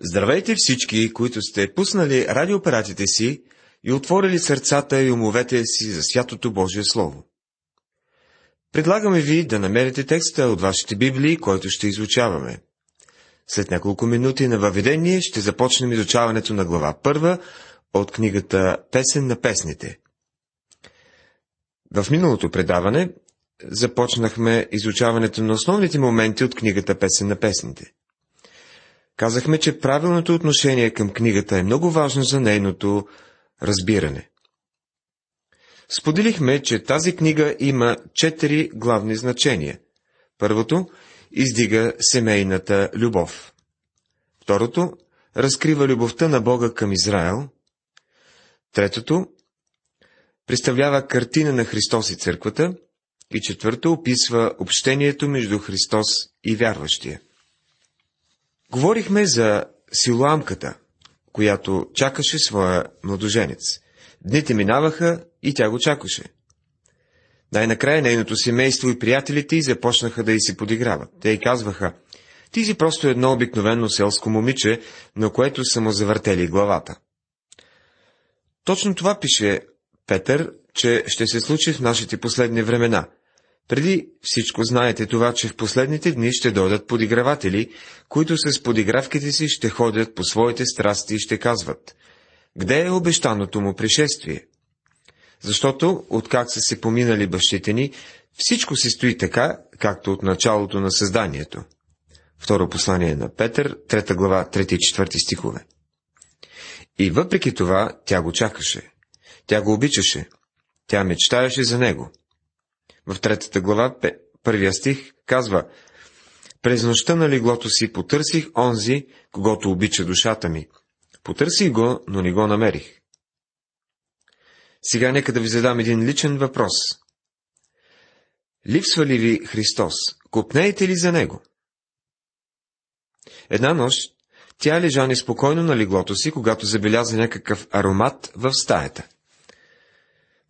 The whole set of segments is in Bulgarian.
Здравейте всички, които сте пуснали радиоапаратите си и отворили сърцата и умовете си за святото Божие Слово. Предлагаме ви да намерите текста от вашите Библии, който ще изучаваме. След няколко минути на въведение ще започнем изучаването на глава първа от книгата Песен на песните. В миналото предаване започнахме изучаването на основните моменти от книгата Песен на песните. Казахме, че правилното отношение към книгата е много важно за нейното разбиране. Споделихме, че тази книга има четири главни значения. Първото – издига семейната любов. Второто – разкрива любовта на Бога към Израел. Третото – представлява картина на Христос и църквата. И четвърто – описва общението между Христос и вярващия. Говорихме за силуамката, която чакаше своя младоженец. Дните минаваха и тя го чакаше. Най-накрая нейното семейство и приятелите й започнаха да й се подиграват. Те й казваха, ти си просто едно обикновено селско момиче, на което са му завъртели главата. Точно това пише Петър, че ще се случи в нашите последни времена – преди всичко знаете това, че в последните дни ще дойдат подиграватели, които с подигравките си ще ходят по своите страсти и ще казват, къде е обещаното му пришествие? Защото, откак са се поминали бащите ни, всичко се стои така, както от началото на създанието. Второ послание на Петър, трета глава, трети и четвърти стихове. И въпреки това, тя го чакаше. Тя го обичаше. Тя мечтаеше за него – в третата глава, първия стих, казва През нощта на леглото си потърсих онзи, когато обича душата ми. Потърсих го, но не го намерих. Сега нека да ви задам един личен въпрос. Липсва ли ви Христос? Купнеете ли за Него? Една нощ тя лежа неспокойно на леглото си, когато забеляза някакъв аромат в стаята.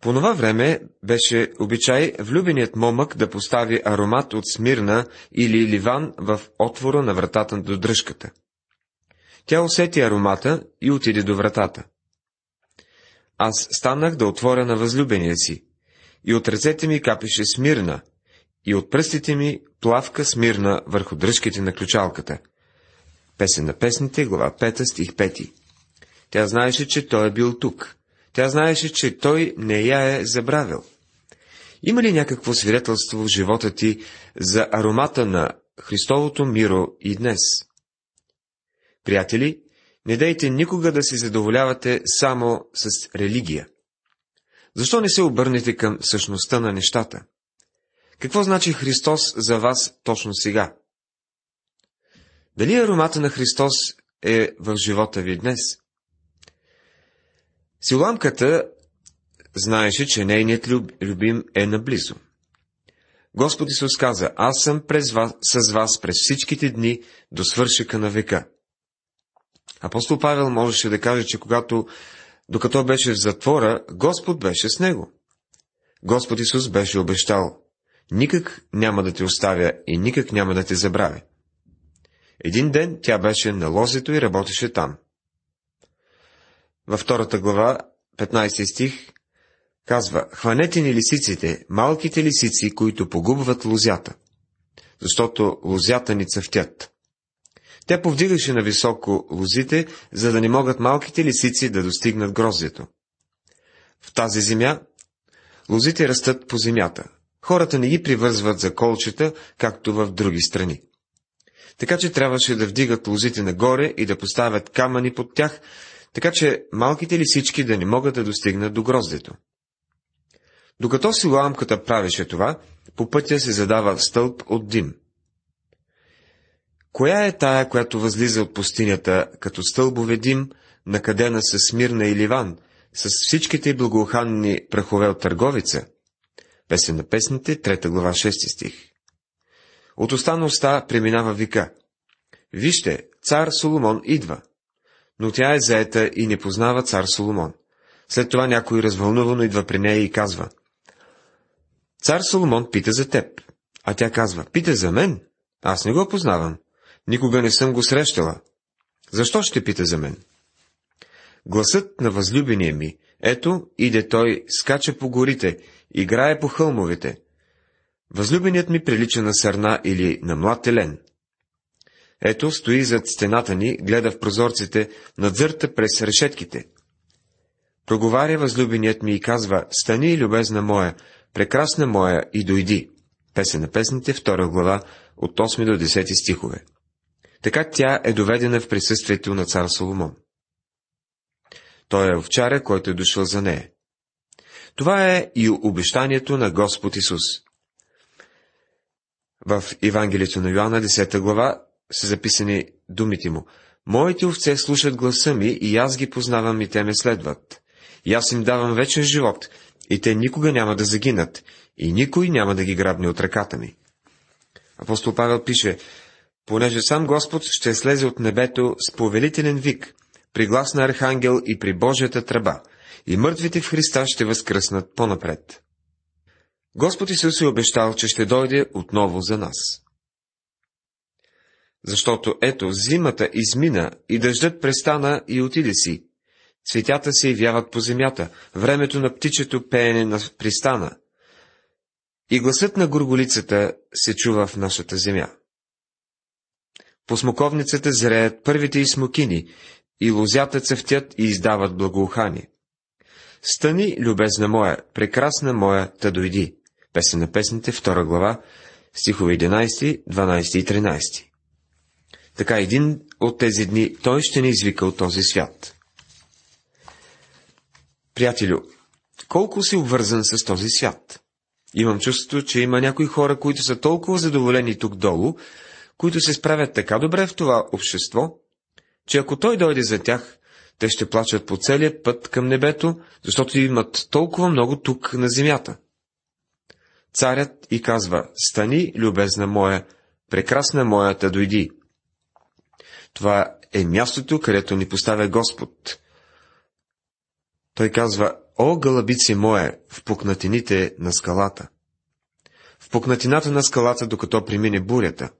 По това време беше обичай влюбеният момък да постави аромат от смирна или ливан в отвора на вратата до дръжката. Тя усети аромата и отиде до вратата. Аз станах да отворя на възлюбения си, и от ръцете ми капеше смирна, и от пръстите ми плавка смирна върху дръжките на ключалката. Песен на песните, глава 5, стих 5. Тя знаеше, че той е бил тук. Тя знаеше, че той не я е забравил. Има ли някакво свидетелство в живота ти за аромата на Христовото миро и днес? Приятели, не дайте никога да се задоволявате само с религия. Защо не се обърнете към същността на нещата? Какво значи Христос за вас точно сега? Дали аромата на Христос е в живота ви днес? Силамката знаеше, че нейният любим е наблизо. Господ Исус каза, аз съм през вас, с вас през всичките дни до свършека на века. Апостол Павел можеше да каже, че когато, докато беше в затвора, Господ беше с него. Господ Исус беше обещал, никак няма да те оставя и никак няма да те забравя. Един ден тя беше на лозето и работеше там във втората глава, 15 стих, казва, хванете ни лисиците, малките лисици, които погубват лозята, защото лозята ни цъфтят. Тя повдигаше на високо лозите, за да не могат малките лисици да достигнат гроздето. В тази земя лозите растат по земята. Хората не ги привързват за колчета, както в други страни. Така че трябваше да вдигат лозите нагоре и да поставят камъни под тях, така че малките лисички да не могат да достигнат до гроздето. Докато силуамката правеше това, по пътя се задава стълб от дим. Коя е тая, която възлиза от пустинята, като стълбове дим, накадена с Смирна и Ливан, с всичките благоуханни прахове от търговица? Песен на песните, трета глава, 6 стих. От уста на уста преминава вика. Вижте, цар Соломон идва но тя е заета и не познава цар Соломон. След това някой развълнувано идва при нея и казва, Цар Соломон пита за теб, а тя казва, пита за мен? Аз не го познавам. Никога не съм го срещала. Защо ще пита за мен? Гласът на възлюбения ми, ето, иде той, скача по горите, играе по хълмовете. Възлюбеният ми прилича на сърна или на млад телен. Ето, стои зад стената ни, гледа в прозорците, надзърта през решетките. Проговаря възлюбеният ми и казва, стани, любезна моя, прекрасна моя, и дойди. Песен на песните, втора глава, от 8 до 10 стихове. Така тя е доведена в присъствието на цар Соломон. Той е овчаря, който е дошъл за нея. Това е и обещанието на Господ Исус. В Евангелието на Йоанна, 10 глава, са записани думите му. Моите овце слушат гласа ми и аз ги познавам и те ме следват. И аз им давам вечен живот, и те никога няма да загинат, и никой няма да ги грабне от ръката ми. Апостол Павел пише, понеже сам Господ ще слезе от небето с повелителен вик, при глас на архангел и при Божията тръба, и мъртвите в Христа ще възкръснат по-напред. Господ Исус е обещал, че ще дойде отново за нас. Защото ето, зимата измина и дъждът престана и отиде си. Цветята се явяват по земята, времето на птичето пеене на пристана. И гласът на горголицата се чува в нашата земя. По смоковницата зреят първите и смокини, и лозята цъфтят и издават благоухание. Стани, любезна моя, прекрасна моя, та дойди. Песен на песните, втора глава, стихове 11, 12 и 13. Така един от тези дни той ще ни извика от този свят. Приятелю, колко си обвързан с този свят? Имам чувството, че има някои хора, които са толкова задоволени тук долу, които се справят така добре в това общество, че ако той дойде за тях, те ще плачат по целия път към небето, защото имат толкова много тук на земята. Царят и казва, стани, любезна моя, прекрасна моята, дойди. Това е мястото, където ни поставя Господ. Той казва, о, гълъбици мое, в пукнатините на скалата. В пукнатината на скалата, докато премине бурята –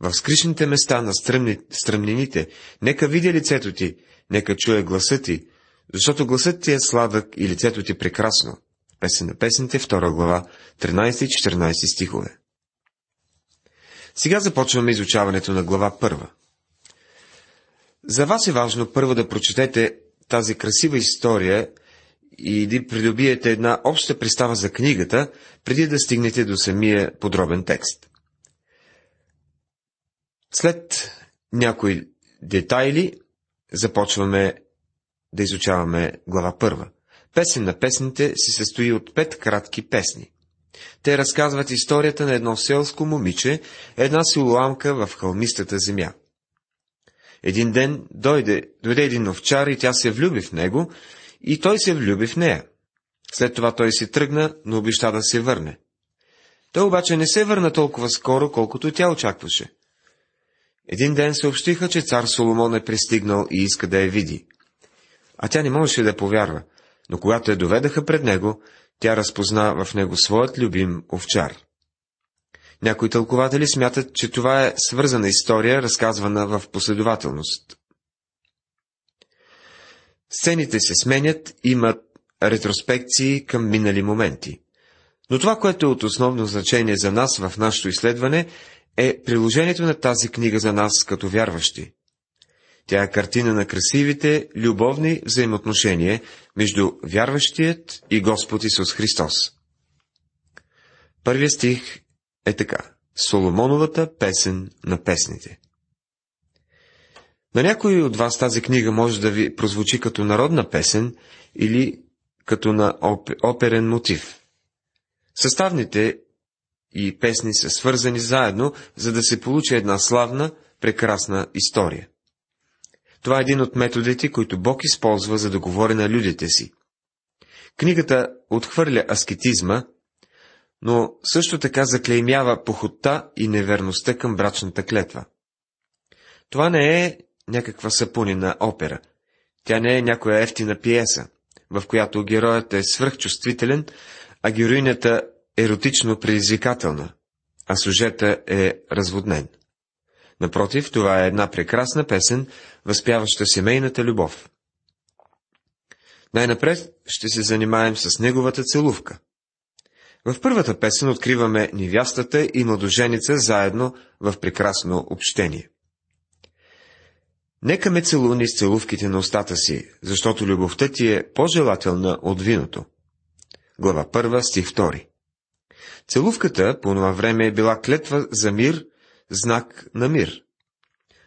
в скришните места на стръмни, стръмнините, нека видя лицето ти, нека чуе гласа ти, защото гласът ти е сладък и лицето ти прекрасно. Песен на песните, 2 глава, 13 и 14 стихове. Сега започваме изучаването на глава първа. За вас е важно първо да прочетете тази красива история и да придобиете една обща представа за книгата, преди да стигнете до самия подробен текст. След някои детайли започваме да изучаваме глава първа. Песен на песните се състои от пет кратки песни. Те разказват историята на едно селско момиче, една силуамка в хълмистата земя. Един ден дойде, дойде един овчар и тя се влюби в него, и той се влюби в нея. След това той се тръгна, но обеща да се върне. Той обаче не се върна толкова скоро, колкото тя очакваше. Един ден съобщиха, че цар Соломон е пристигнал и иска да я види. А тя не можеше да повярва, но когато я доведаха пред него, тя разпозна в него своят любим овчар. Някои тълкователи смятат, че това е свързана история, разказвана в последователност. Сцените се сменят, имат ретроспекции към минали моменти. Но това, което е от основно значение за нас в нашето изследване, е приложението на тази книга за нас като вярващи. Тя е картина на красивите, любовни взаимоотношения между вярващият и Господ Исус Христос. Първият стих е така. Соломоновата песен на песните. На някой от вас тази книга може да ви прозвучи като народна песен или като на оперен мотив. Съставните и песни са свързани заедно, за да се получи една славна, прекрасна история. Това е един от методите, които Бог използва, за да говори на людите си. Книгата отхвърля аскетизма, но също така заклеймява похотта и неверността към брачната клетва. Това не е някаква сапунина опера. Тя не е някоя ефтина пиеса, в която героят е свръхчувствителен, а героинята еротично предизвикателна, а сюжета е разводнен. Напротив, това е една прекрасна песен, възпяваща семейната любов. Най-напред ще се занимаем с неговата целувка. В първата песен откриваме невястата и младоженица заедно в прекрасно общение. Нека ме целуни с целувките на устата си, защото любовта ти е по-желателна от виното. Глава 1, стих 2 Целувката по това време е била клетва за мир, знак на мир.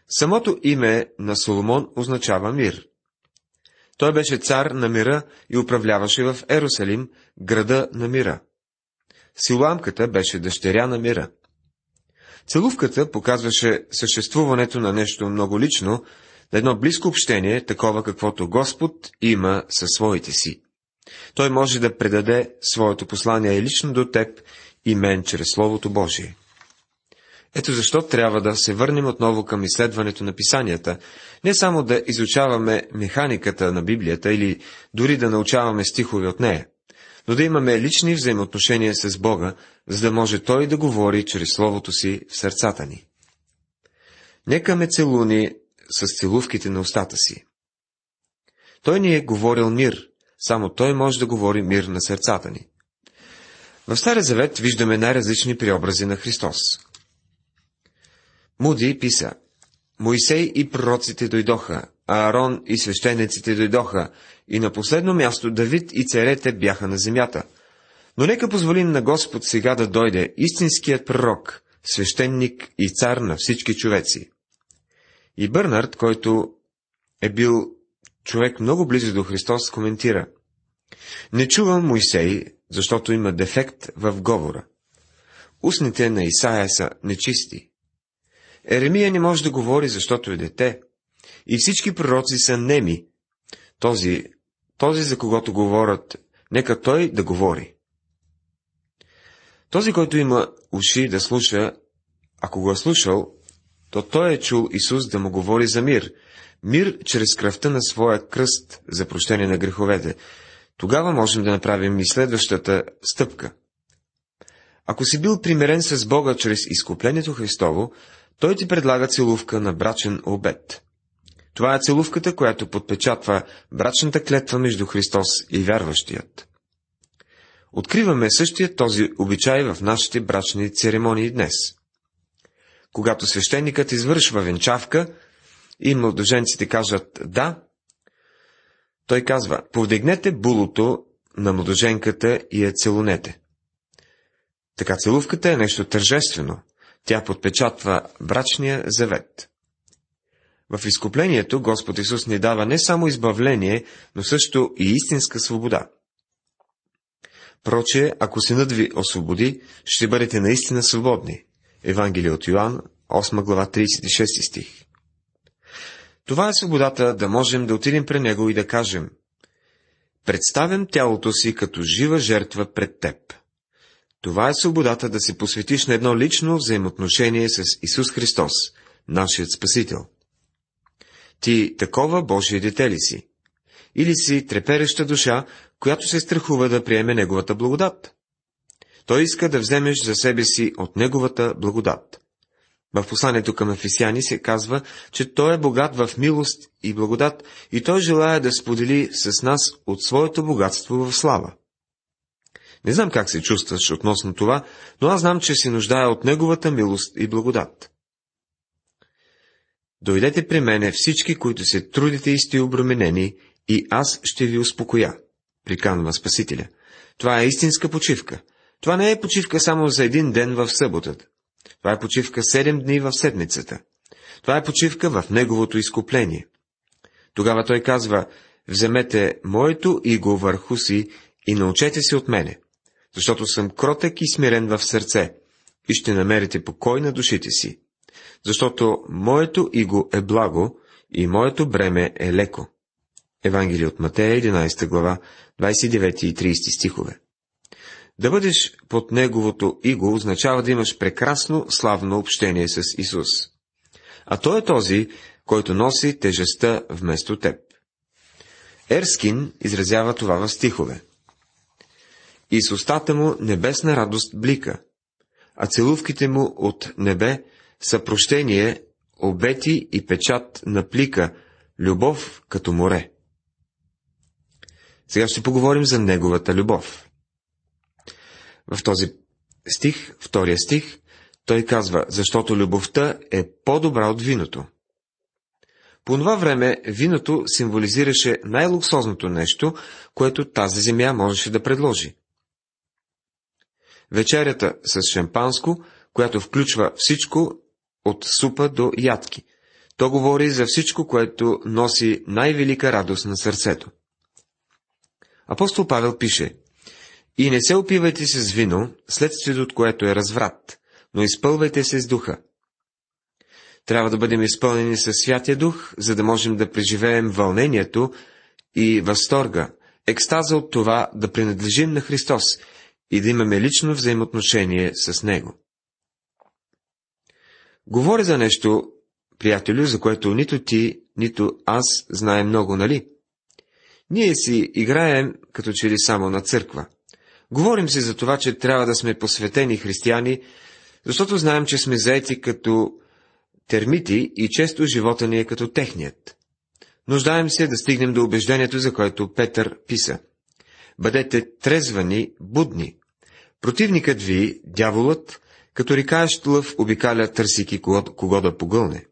Самото име на Соломон означава мир. Той беше цар на мира и управляваше в Ерусалим, града на мира. Силуамката беше дъщеря на мира. Целувката показваше съществуването на нещо много лично, на едно близко общение, такова каквото Господ има със своите си. Той може да предаде своето послание лично до теб и мен чрез Словото Божие. Ето защо трябва да се върнем отново към изследването на писанията, не само да изучаваме механиката на Библията или дори да научаваме стихове от нея, но да имаме лични взаимоотношения с Бога, за да може Той да говори чрез Словото си в сърцата ни. Нека ме целуни с целувките на устата си. Той ни е говорил мир, само Той може да говори мир на сърцата ни. В Стария Завет виждаме най-различни преобрази на Христос. Муди писа, Моисей и пророците дойдоха, Аарон и свещениците дойдоха, и на последно място Давид и царете бяха на земята. Но нека позволим на Господ сега да дойде истинският пророк, свещеник и цар на всички човеци. И Бърнард, който е бил човек много близо до Христос, коментира. Не чувам Моисей, защото има дефект в говора. Устните на Исаия са нечисти. Еремия не може да говори, защото е дете. И всички пророци са неми. Този, този за когото говорят, нека той да говори. Този, който има уши да слуша, ако го е слушал, то той е чул Исус да му говори за мир. Мир чрез кръвта на своя кръст за прощение на греховете. Тогава можем да направим и следващата стъпка. Ако си бил примерен с Бога чрез изкуплението Христово, той ти предлага целувка на брачен обед. Това е целувката, която подпечатва брачната клетва между Христос и вярващият. Откриваме същия този обичай в нашите брачни церемонии днес. Когато свещеникът извършва венчавка и младоженците кажат да, той казва, повдигнете булото на младоженката и я целунете. Така целувката е нещо тържествено. Тя подпечатва брачния завет. В изкуплението Господ Исус ни дава не само избавление, но също и истинска свобода. Проче, ако синът ви освободи, ще бъдете наистина свободни. Евангелие от Йоанн, 8 глава, 36 стих. Това е свободата да можем да отидем при Него и да кажем Представям тялото си като жива жертва пред Теб. Това е свободата да се посветиш на едно лично взаимоотношение с Исус Христос, нашият Спасител. Ти такова Божие дете ли си? Или си трепереща душа, която се страхува да приеме Неговата благодат? Той иска да вземеш за себе си от Неговата благодат. В посланието към Ефесяни се казва, че Той е богат в милост и благодат и Той желая да сподели с нас от своето богатство в слава. Не знам как се чувстваш относно това, но аз знам, че се нуждая от Неговата милост и благодат. Дойдете при мене всички, които се трудите и сте обременени, и аз ще ви успокоя, приканва Спасителя. Това е истинска почивка. Това не е почивка само за един ден в съботата. Това е почивка седем дни в седмицата. Това е почивка в Неговото изкупление. Тогава той казва, вземете моето иго върху си и научете се от мене, защото съм кротък и смирен в сърце, и ще намерите покой на душите си, защото моето иго е благо и моето бреме е леко. Евангелие от Матея, 11 глава, 29 и 30 стихове. Да бъдеш под неговото иго означава да имаш прекрасно, славно общение с Исус. А той е този, който носи тежестта вместо теб. Ерскин изразява това в стихове. И с устата му небесна радост блика, а целувките му от небе са прощение обети и печат на плика, любов като море. Сега ще поговорим за неговата любов. В този стих, втория стих, той казва, защото любовта е по-добра от виното. По това време виното символизираше най-луксозното нещо, което тази земя можеше да предложи. Вечерята с шампанско, която включва всичко от супа до ядки. То говори за всичко, което носи най-велика радост на сърцето. Апостол Павел пише, И не се опивайте се с вино, следствието от което е разврат, но изпълвайте се с духа. Трябва да бъдем изпълнени със Святия Дух, за да можем да преживеем вълнението и възторга, екстаза от това да принадлежим на Христос и да имаме лично взаимоотношение с Него. Говоря за нещо, приятелю, за което нито ти, нито аз знаем много, нали? Ние си играем като че ли само на църква. Говорим си за това, че трябва да сме посветени християни, защото знаем, че сме заети като термити и често живота ни е като техният. Нуждаем се да стигнем до убеждението, за което Петър писа. Бъдете трезвани, будни. Противникът ви, дяволът, като рикаещ лъв обикаля, търсики кого, кого да погълне.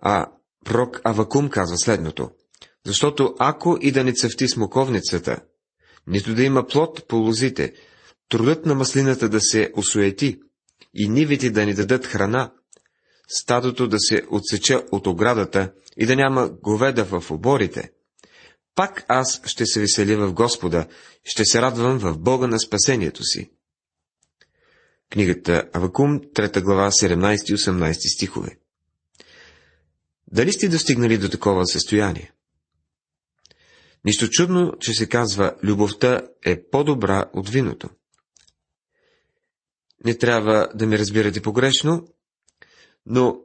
А прок Авакум казва следното. Защото ако и да не цъфти смоковницата, нито да има плод по лозите, трудът на маслината да се осуети и нивите да ни дадат храна, стадото да се отсече от оградата и да няма говеда в оборите, пак аз ще се веселя в Господа, ще се радвам в Бога на спасението си. Книгата Авакум, 3 глава, 17 и 18 стихове. Дали сте достигнали до такова състояние? Нищо чудно, че се казва, любовта е по-добра от виното. Не трябва да ме разбирате погрешно, но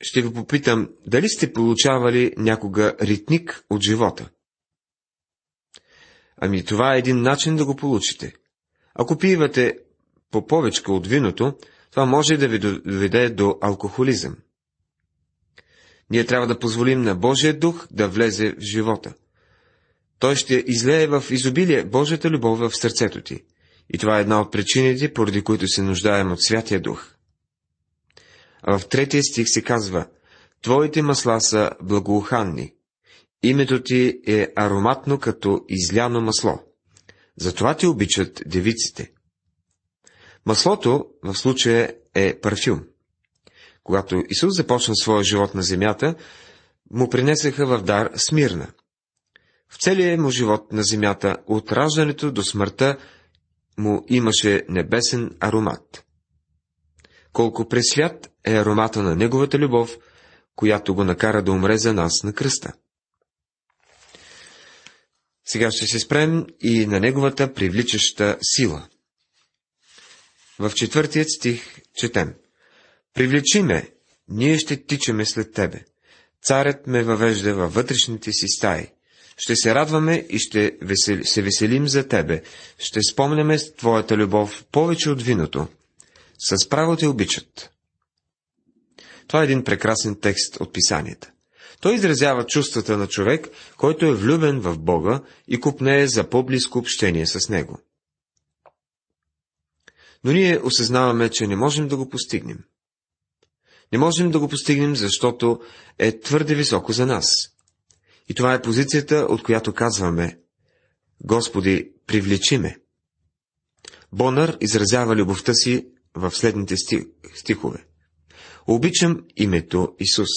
ще ви попитам, дали сте получавали някога ритник от живота? Ами това е един начин да го получите. Ако пивате по повече от виното, това може да ви доведе до алкохолизъм. Ние трябва да позволим на Божия дух да влезе в живота. Той ще излее в изобилие Божията любов в сърцето ти. И това е една от причините, поради които се нуждаем от Святия Дух. А в третия стих се казва, Твоите масла са благоуханни. Името ти е ароматно като изляно масло. Затова ти обичат девиците. Маслото в случая е парфюм. Когато Исус започна своя живот на земята, му принесеха в дар смирна. В целия му живот на земята, от раждането до смъртта, му имаше небесен аромат. Колко пресвят е аромата на неговата любов, която го накара да умре за нас на кръста. Сега ще се спрем и на неговата привличаща сила. В четвъртият стих четем. Привлечи ме, ние ще тичаме след тебе. Царят ме въвежда във вътрешните си стаи. Ще се радваме и ще весели, се веселим за тебе. Ще спомняме с твоята любов повече от виното. С право те обичат. Това е един прекрасен текст от писанията. Той изразява чувствата на човек, който е влюбен в Бога и купнее за по-близко общение с Него. Но ние осъзнаваме, че не можем да го постигнем. Не можем да го постигнем, защото е твърде високо за нас. И това е позицията, от която казваме Господи, привлечи ме. Бонър изразява любовта си в следните стихове. Обичам името Исус.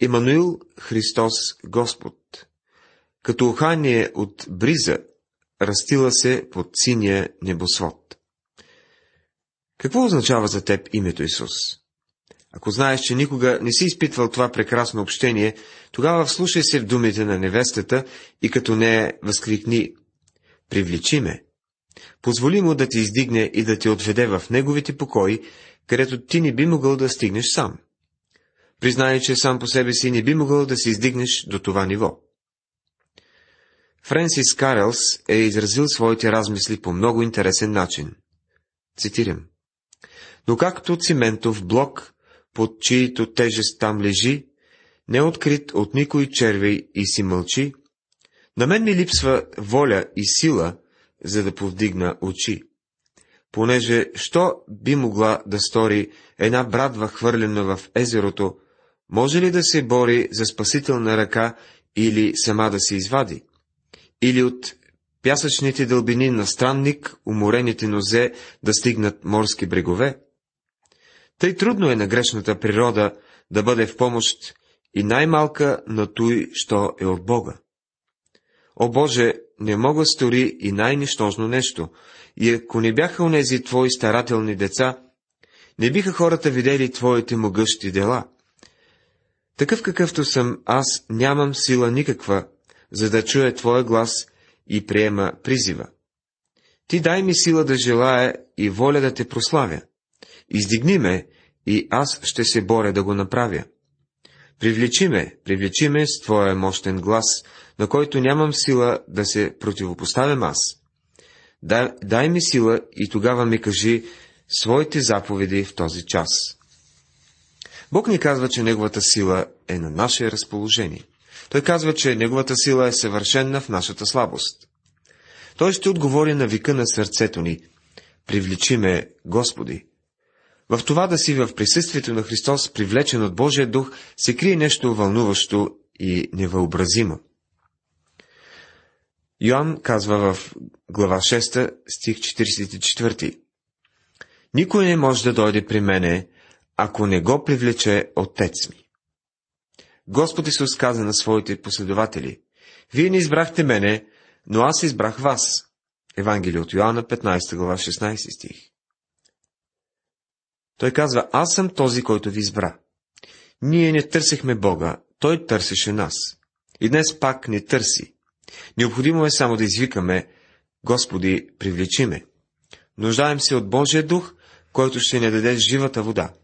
Имануил Христос Господ. Като ухание от бриза, растила се под синия небосвод. Какво означава за теб името Исус? Ако знаеш, че никога не си изпитвал това прекрасно общение, тогава вслушай се в думите на невестата и като не възкликни «Привлечи ме!» Позволи му да ти издигне и да те отведе в неговите покои, където ти не би могъл да стигнеш сам. Признай, че сам по себе си не би могъл да се издигнеш до това ниво. Френсис Карелс е изразил своите размисли по много интересен начин. Цитирам. Но както циментов блок под чието тежест там лежи, не открит от никой червей и си мълчи, на мен ми липсва воля и сила, за да повдигна очи. Понеже, що би могла да стори една брадва хвърлена в езерото, може ли да се бори за спасителна ръка или сама да се извади? Или от пясъчните дълбини на странник, уморените нозе да стигнат морски брегове? Тъй трудно е на грешната природа да бъде в помощ и най-малка на той, що е от Бога. О Боже, не мога стори и най-нищожно нещо, и ако не бяха онези Твои старателни деца, не биха хората видели Твоите могъщи дела. Такъв какъвто съм, аз нямам сила никаква, за да чуя Твоя глас и приема призива. Ти дай ми сила да желая и воля да те прославя. Издигни ме и аз ще се боря да го направя. Привлечи ме, привлечи ме с Твоя мощен глас, на който нямам сила да се противопоставям аз. Дай, дай ми сила и тогава ми кажи своите заповеди в този час. Бог ни казва, че Неговата сила е на наше разположение. Той казва, че Неговата сила е съвършенна в нашата слабост. Той ще отговори на вика на сърцето ни. Привлечи ме, Господи. В това да си в присъствието на Христос, привлечен от Божия дух, се крие нещо вълнуващо и невъобразимо. Йоанн казва в глава 6, стих 44. Никой не може да дойде при мене, ако не го привлече Отец ми. Господ Исус каза на своите последователи, Вие не избрахте мене, но аз избрах вас. Евангелие от Йоанна, 15 глава, 16 стих. Той казва, аз съм този, който ви избра. Ние не търсихме Бога, Той търсеше нас. И днес пак не търси. Необходимо е само да извикаме, Господи, привлечи ме. Нуждаем се от Божия дух, който ще ни даде живата вода.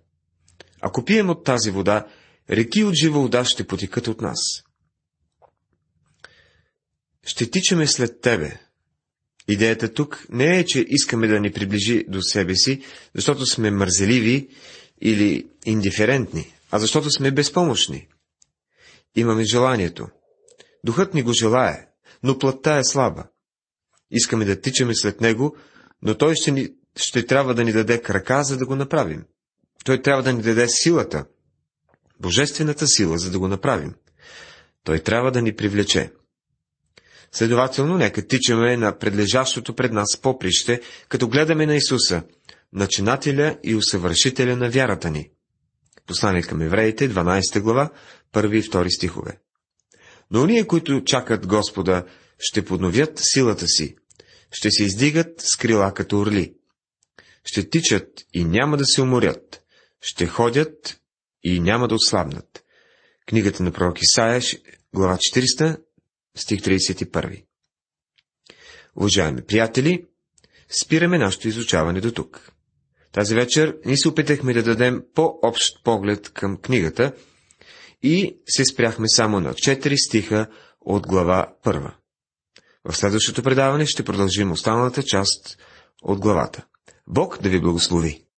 Ако пием от тази вода, реки от жива вода ще потекат от нас. Ще тичаме след Тебе. Идеята тук не е, че искаме да ни приближи до себе си, защото сме мързеливи или индиферентни, а защото сме безпомощни. Имаме желанието. Духът ни го желае, но плътта е слаба. Искаме да тичаме след него, но той ще, ни, ще трябва да ни даде крака, за да го направим. Той трябва да ни даде силата, божествената сила, за да го направим. Той трябва да ни привлече. Следователно, нека тичаме на предлежащото пред нас поприще, като гледаме на Исуса, начинателя и усъвършителя на вярата ни. Послание към евреите, 12 глава, 1 и 2 стихове. Но уния, които чакат Господа, ще подновят силата си, ще се издигат с крила като орли, ще тичат и няма да се уморят, ще ходят и няма да отслабнат. Книгата на пророк Исаия, глава 40, стих 31. Уважаеми приятели, спираме нашето изучаване до тук. Тази вечер ни се опитахме да дадем по-общ поглед към книгата и се спряхме само на 4 стиха от глава 1. В следващото предаване ще продължим останалата част от главата. Бог да ви благослови!